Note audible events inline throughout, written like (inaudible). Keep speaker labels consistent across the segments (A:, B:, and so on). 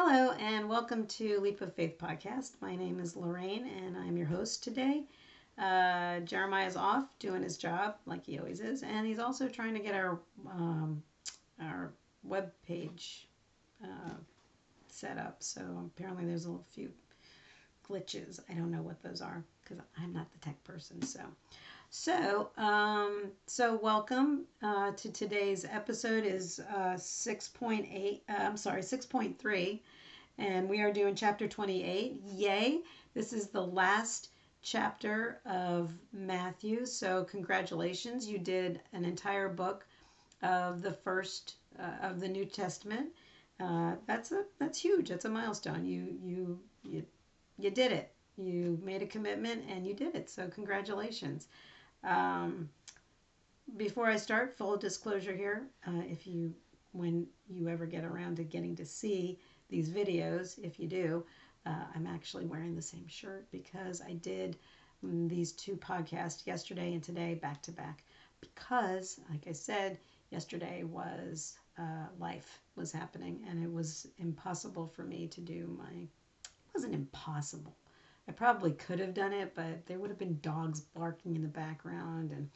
A: Hello, and welcome to Leap of Faith podcast. My name is Lorraine, and I'm your host today. Uh, Jeremiah's off doing his job like he always is, and he's also trying to get our um, our web page uh, set up. So apparently, there's a few glitches. I don't know what those are because I'm not the tech person. So, so um, so welcome uh, to today's episode. Is uh, six point eight. Uh, I'm sorry, six point three, and we are doing chapter twenty eight. Yay! This is the last chapter of Matthew. So, congratulations. You did an entire book of the first uh, of the New Testament. Uh, that's a that's huge. That's a milestone. You you you you did it. You made a commitment and you did it. So, congratulations. Um, before I start, full disclosure here, uh, if you when you ever get around to getting to see these videos, if you do, uh, I'm actually wearing the same shirt because I did um, these two podcasts yesterday and today back to back. Because, like I said, yesterday was uh, life was happening and it was impossible for me to do my. It wasn't impossible. I probably could have done it, but there would have been dogs barking in the background and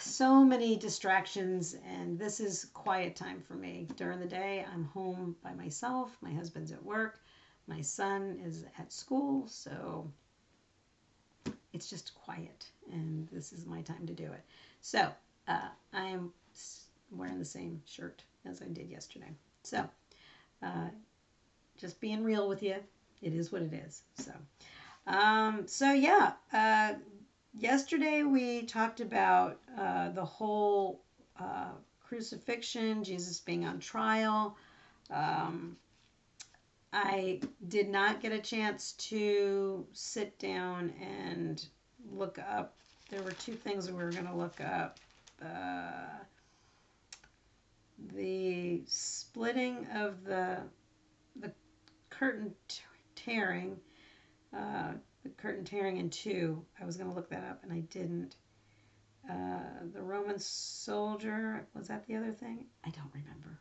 A: so many distractions and this is quiet time for me during the day i'm home by myself my husband's at work my son is at school, so it's just quiet, and this is my time to do it. So uh, I am wearing the same shirt as I did yesterday. So uh, just being real with you, it is what it is. So, um, so yeah, uh, yesterday we talked about uh, the whole uh, crucifixion, Jesus being on trial. Um, I did not get a chance to sit down and look up. There were two things we were going to look up. Uh, the splitting of the the curtain tearing, uh, the curtain tearing in two. I was going to look that up and I didn't. Uh, the Roman soldier was that the other thing? I don't remember.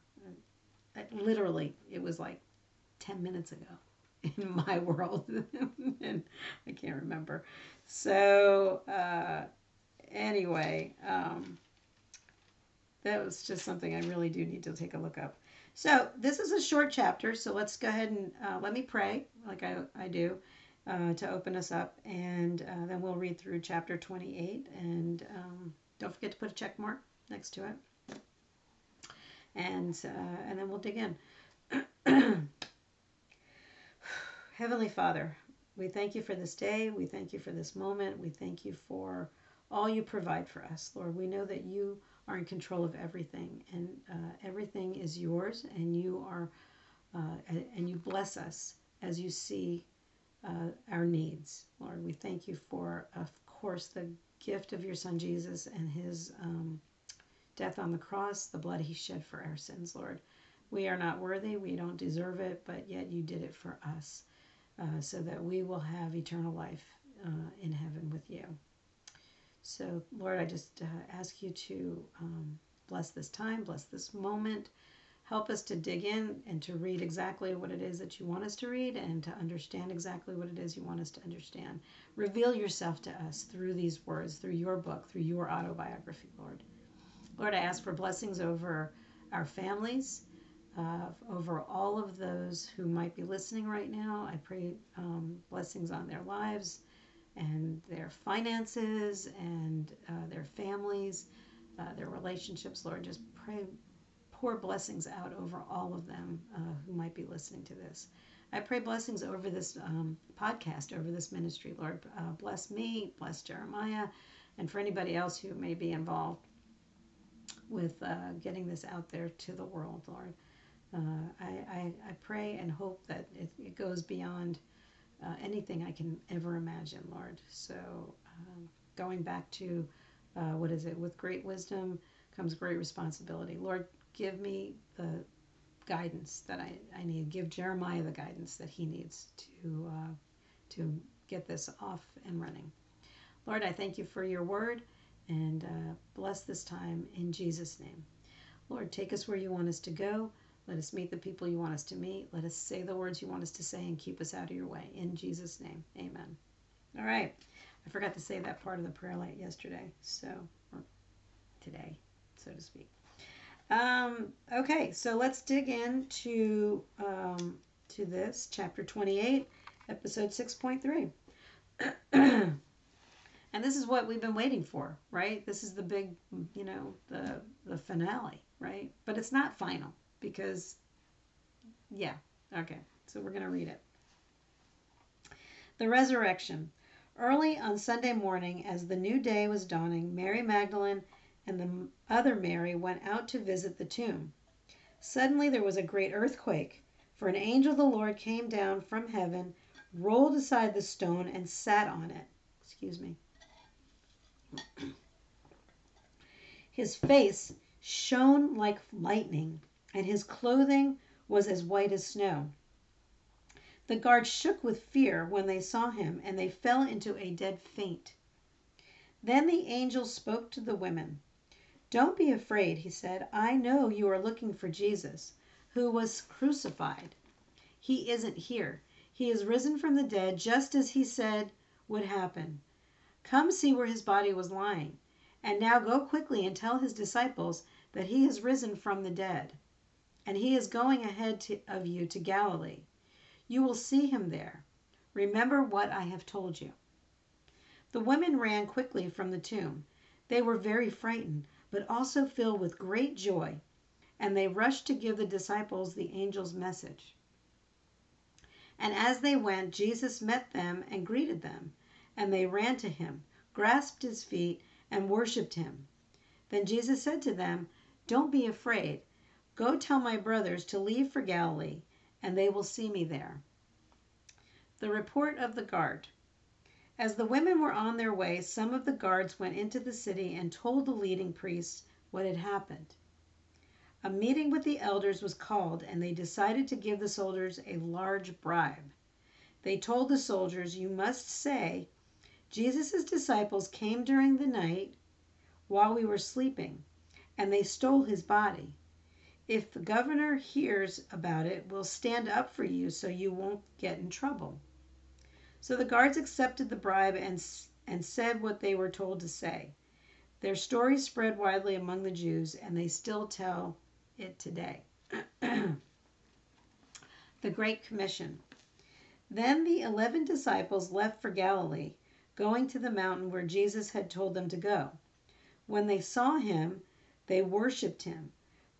A: Uh, literally, it was like 10 minutes ago (laughs) in my world. (laughs) and I can't remember. So, uh, anyway, um, that was just something I really do need to take a look up. So, this is a short chapter. So, let's go ahead and uh, let me pray, like I, I do, uh, to open us up. And uh, then we'll read through chapter 28. And um, don't forget to put a check mark next to it. And, uh, and then we'll dig in. (clears throat) Heavenly Father, we thank you for this day. We thank you for this moment. We thank you for all you provide for us, Lord. We know that you are in control of everything, and uh, everything is yours, and you are, uh, and you bless us as you see uh, our needs, Lord. We thank you for, of course, the gift of your Son Jesus and His um, death on the cross, the blood He shed for our sins, Lord. We are not worthy, we don't deserve it, but yet you did it for us uh, so that we will have eternal life uh, in heaven with you. So, Lord, I just uh, ask you to um, bless this time, bless this moment. Help us to dig in and to read exactly what it is that you want us to read and to understand exactly what it is you want us to understand. Reveal yourself to us through these words, through your book, through your autobiography, Lord. Lord, I ask for blessings over our families, uh, over all of those who might be listening right now. I pray um, blessings on their lives and their finances and uh, their families, uh, their relationships. Lord, just pray, pour blessings out over all of them uh, who might be listening to this. I pray blessings over this um, podcast, over this ministry. Lord, uh, bless me, bless Jeremiah, and for anybody else who may be involved with uh, getting this out there to the world, Lord. I, I, I, pray and hope that it, it goes beyond uh, anything I can ever imagine, Lord. So, um, going back to uh, what is it? With great wisdom comes great responsibility. Lord, give me the guidance that I, I need. Give Jeremiah the guidance that he needs to, uh, to get this off and running. Lord, I thank you for your word and uh, bless this time in Jesus' name. Lord, take us where you want us to go. Let us meet the people you want us to meet. Let us say the words you want us to say and keep us out of your way. In Jesus' name, amen. All right. I forgot to say that part of the prayer light yesterday, so, today, so to speak. Um, okay, so let's dig into um, to this chapter 28, episode 6.3. (clears throat) and this is what we've been waiting for, right? This is the big, you know, the the finale, right? But it's not final because yeah. Okay. So we're going to read it. The resurrection. Early on Sunday morning, as the new day was dawning, Mary Magdalene and the other Mary went out to visit the tomb. Suddenly there was a great earthquake, for an angel of the Lord came down from heaven, rolled aside the stone, and sat on it. Excuse me. His face shone like lightning, and his clothing was as white as snow. The guards shook with fear when they saw him, and they fell into a dead faint. Then the angel spoke to the women. Don't be afraid, he said. I know you are looking for Jesus, who was crucified. He isn't here. He is risen from the dead, just as he said would happen. Come see where his body was lying. And now go quickly and tell his disciples that he has risen from the dead, and he is going ahead to, of you to Galilee. You will see him there. Remember what I have told you. The women ran quickly from the tomb. They were very frightened, but also filled with great joy, and they rushed to give the disciples the angel's message. And as they went, Jesus met them and greeted them, and they ran to him, grasped his feet, and worshipped him. Then Jesus said to them, Don't be afraid. Go tell my brothers to leave for Galilee, and they will see me there. The report of the guard. As the women were on their way, some of the guards went into the city and told the leading priests what had happened. A meeting with the elders was called, and they decided to give the soldiers a large bribe. They told the soldiers, You must say, Jesus' disciples came during the night while we were sleeping, and they stole his body. If the governor hears about it, we'll stand up for you so you won't get in trouble. So the guards accepted the bribe and, and said what they were told to say. Their story spread widely among the Jews, and they still tell it today. (clears throat) the Great Commission. Then the eleven disciples left for Galilee going to the mountain where Jesus had told them to go. When they saw him, they worshiped him,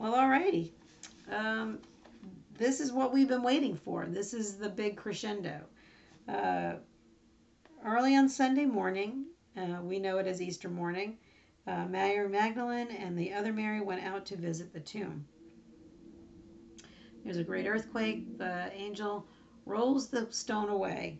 A: Well, alrighty. Um, this is what we've been waiting for. This is the big crescendo. Uh, early on Sunday morning, uh, we know it as Easter morning, uh, Mary Magdalene and the other Mary went out to visit the tomb. There's a great earthquake. The angel rolls the stone away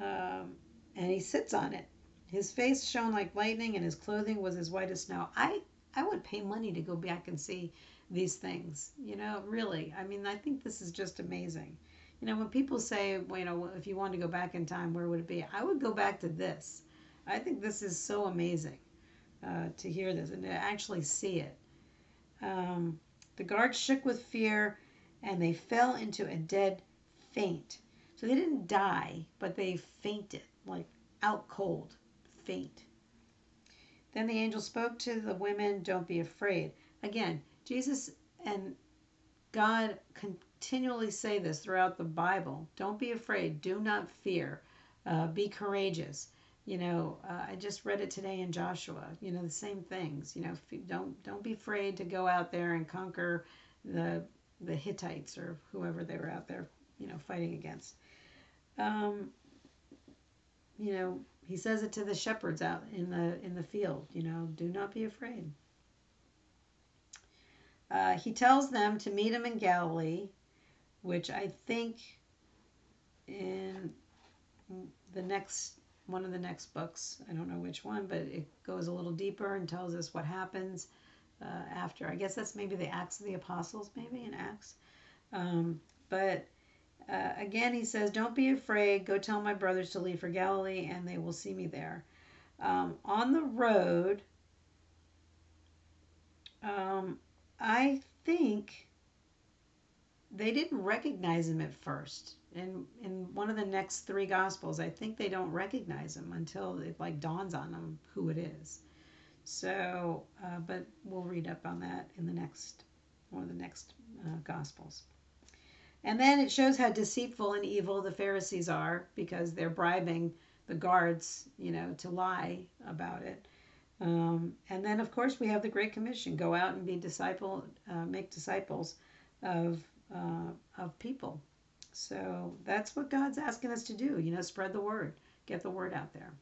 A: um, and he sits on it. His face shone like lightning, and his clothing was as white as snow. I I would pay money to go back and see these things. You know, really. I mean, I think this is just amazing. You know, when people say, well, you know, if you wanted to go back in time, where would it be? I would go back to this. I think this is so amazing uh, to hear this and to actually see it. Um, the guards shook with fear and they fell into a dead faint. So they didn't die, but they fainted, like out cold faint. Then the angel spoke to the women, Don't be afraid. Again, Jesus and God continually say this throughout the Bible. Don't be afraid. Do not fear. Uh, be courageous. You know, uh, I just read it today in Joshua. You know, the same things. You know, don't don't be afraid to go out there and conquer the the Hittites or whoever they were out there. You know, fighting against. Um, you know, he says it to the shepherds out in the in the field you know do not be afraid uh, he tells them to meet him in galilee which I think in the next one of the next books, I don't know which one, but it goes a little deeper and tells us what happens uh, after. I guess that's maybe the Acts of the Apostles, maybe in Acts. Um, but uh, again, he says, Don't be afraid. Go tell my brothers to leave for Galilee, and they will see me there. Um, on the road, um, I think they didn't recognize him at first. In in one of the next three gospels, I think they don't recognize him until it like dawns on them who it is. So, uh, but we'll read up on that in the next one of the next uh, gospels. And then it shows how deceitful and evil the Pharisees are because they're bribing the guards, you know, to lie about it. Um, and then, of course, we have the Great Commission: go out and be disciple, uh, make disciples of uh, of people. So that's what God's asking us to do. You know, spread the word, get the word out there.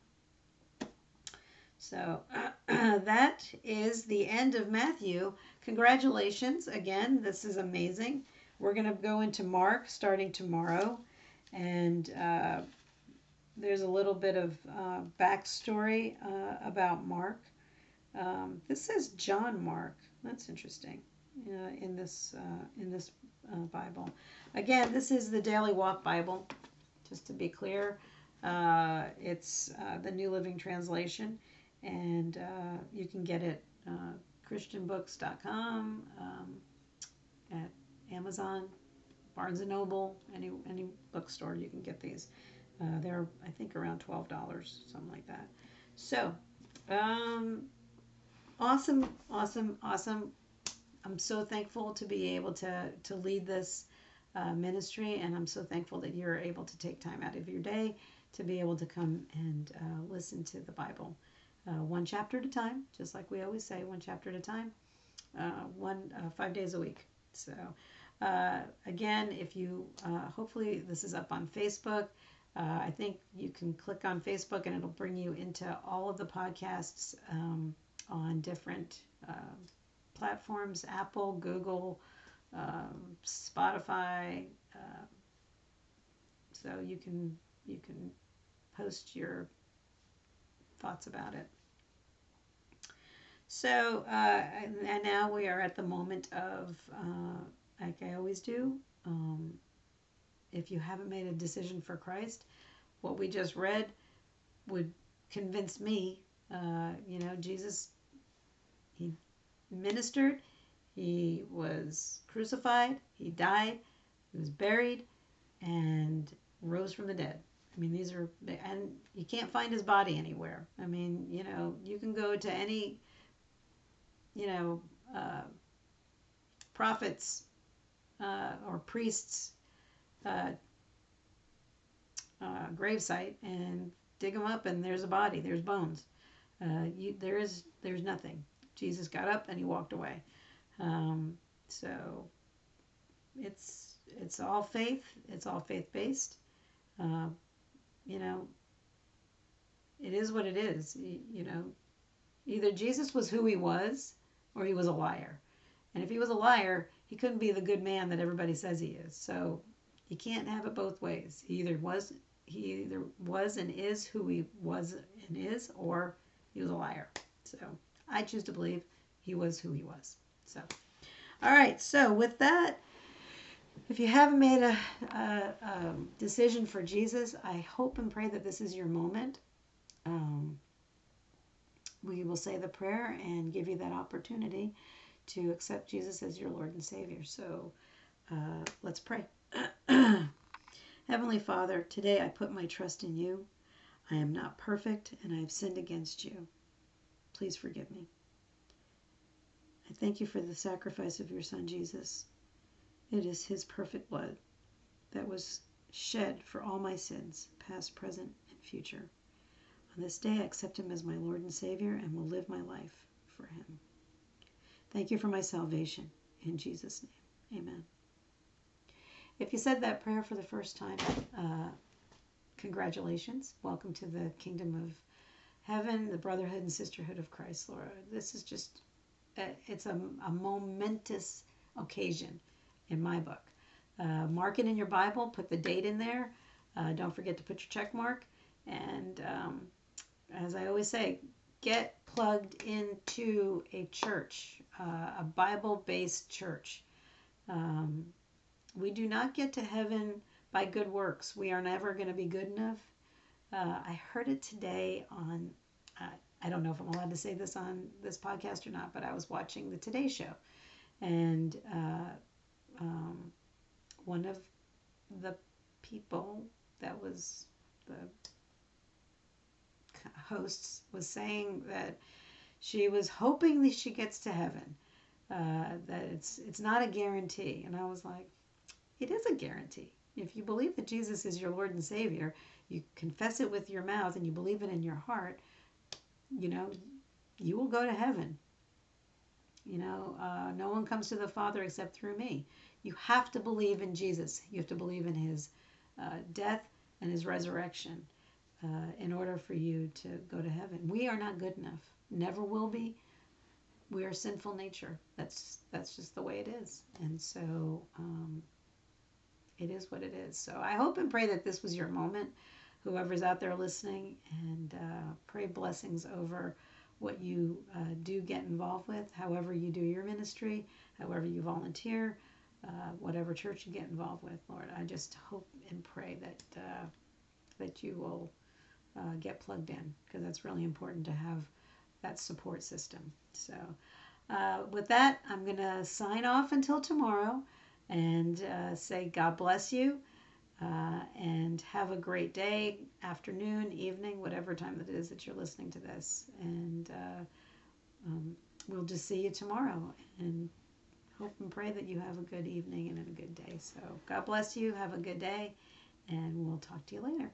A: So uh, (clears throat) that is the end of Matthew. Congratulations again. This is amazing. We're going to go into Mark starting tomorrow. And uh, there's a little bit of uh, backstory uh, about Mark. Um, this says John Mark. That's interesting uh, in this uh, in this uh, Bible. Again, this is the Daily Walk Bible. Just to be clear, it's the New Living Translation, and you can get it uh christianbooks.com um, at Amazon, Barnes and Noble, any any bookstore you can get these. Uh, they're I think around twelve dollars, something like that. So, um, awesome, awesome, awesome. I'm so thankful to be able to to lead this uh, ministry, and I'm so thankful that you're able to take time out of your day to be able to come and uh, listen to the Bible, uh, one chapter at a time, just like we always say, one chapter at a time, uh, one uh, five days a week. So. Uh, again, if you, hopefully this is up on Facebook. I think you can click on Facebook and it'll bring you into all of the podcasts um, on different uh, platforms Apple, Google, um, Spotify. Uh, so you can you can post your thoughts about it. So, uh, and now we are at the moment of like I always do. Um, if you haven't made a decision for Christ, what we just read would convince me. Uh, you know, Jesus, he ministered, he was crucified, he died, he was buried, and rose from the dead. I mean, these are, and you can't find his body anywhere. I mean, you know, you can go to any, you know, uh, prophets uh, or priest's uh, uh, gravesite and dig them up, and there's a body, there's bones. Uh, you, there is, there's nothing. Jesus got up and he walked away. Um, so it's it's all faith. It's all faith based. Uh, you know, it is what it is. You, you know, either Jesus was who he was, or he was a liar. And if he was a liar, he couldn't be the good man that everybody says he is. So you can't have it both ways. He either was he either was and is who he was and is, or he was a liar. So I choose to believe he was who he was. So, all right. So with that, if you haven't made a, a, a decision for Jesus, I hope and pray that this is your moment. Um, we will say the prayer and give you that opportunity to accept Jesus as your Lord and Savior. So uh, let's pray. (clears throat) Heavenly Father, today I put my trust in you. I am not perfect and I have sinned against you. Please forgive me. I thank you for the sacrifice of your Son Jesus. It is his perfect blood that was shed for all my sins, past, present, and future. On this day, I accept him as my Lord and Savior and will live my life for him. Thank you for my salvation. In Jesus' name, amen. If you said that prayer for the first time, uh, congratulations. Welcome to the kingdom of heaven, the brotherhood and sisterhood of Christ, Laura. This is just, it's a, a, momentous occasion in my book. Uh, mark it in your Bible, put the date in there. Uh, don't forget to put your check mark. And um, as I always say, get plugged into a church, uh, a Bible based church. Um, we do not get to heaven by good works. We are never going to be good enough. Uh, I heard it today on, uh, I don't know if I'm allowed to say this on this podcast or not, but I was watching the Today Show. And uh, um, one of the people that was the hosts was saying that she was hoping that she gets to heaven. Uh, that it's it's not a guarantee, and I was like, it is a guarantee. If you believe that Jesus is your Lord and Savior, you confess it with your mouth, and you believe it in your heart. You know, you will go to heaven. You know, uh, no one comes to the Father except through me. You have to believe in Jesus. You have to believe in His uh, death and His resurrection uh, in order for you to go to heaven. We are not good enough. Never will be. We are sinful nature. That's that's just the way it is. And so um, it is what it is. So I hope and pray that this was your moment. Whoever's out there listening, and uh, pray blessings over what you uh, do get involved with, however you do your ministry, however you volunteer, uh, whatever church you get involved with, Lord. I just hope and pray that uh, that you will uh, get plugged in because that's really important to have that support system. So, uh, with that, I'm going to sign off until tomorrow and uh, say God bless you uh, and have a great day, afternoon, evening, whatever time it is that you're listening to this. And uh, um, we'll just see you tomorrow and hope and pray that you have a good evening and a good day. So, God bless you. Have a good day, and we'll talk to you later.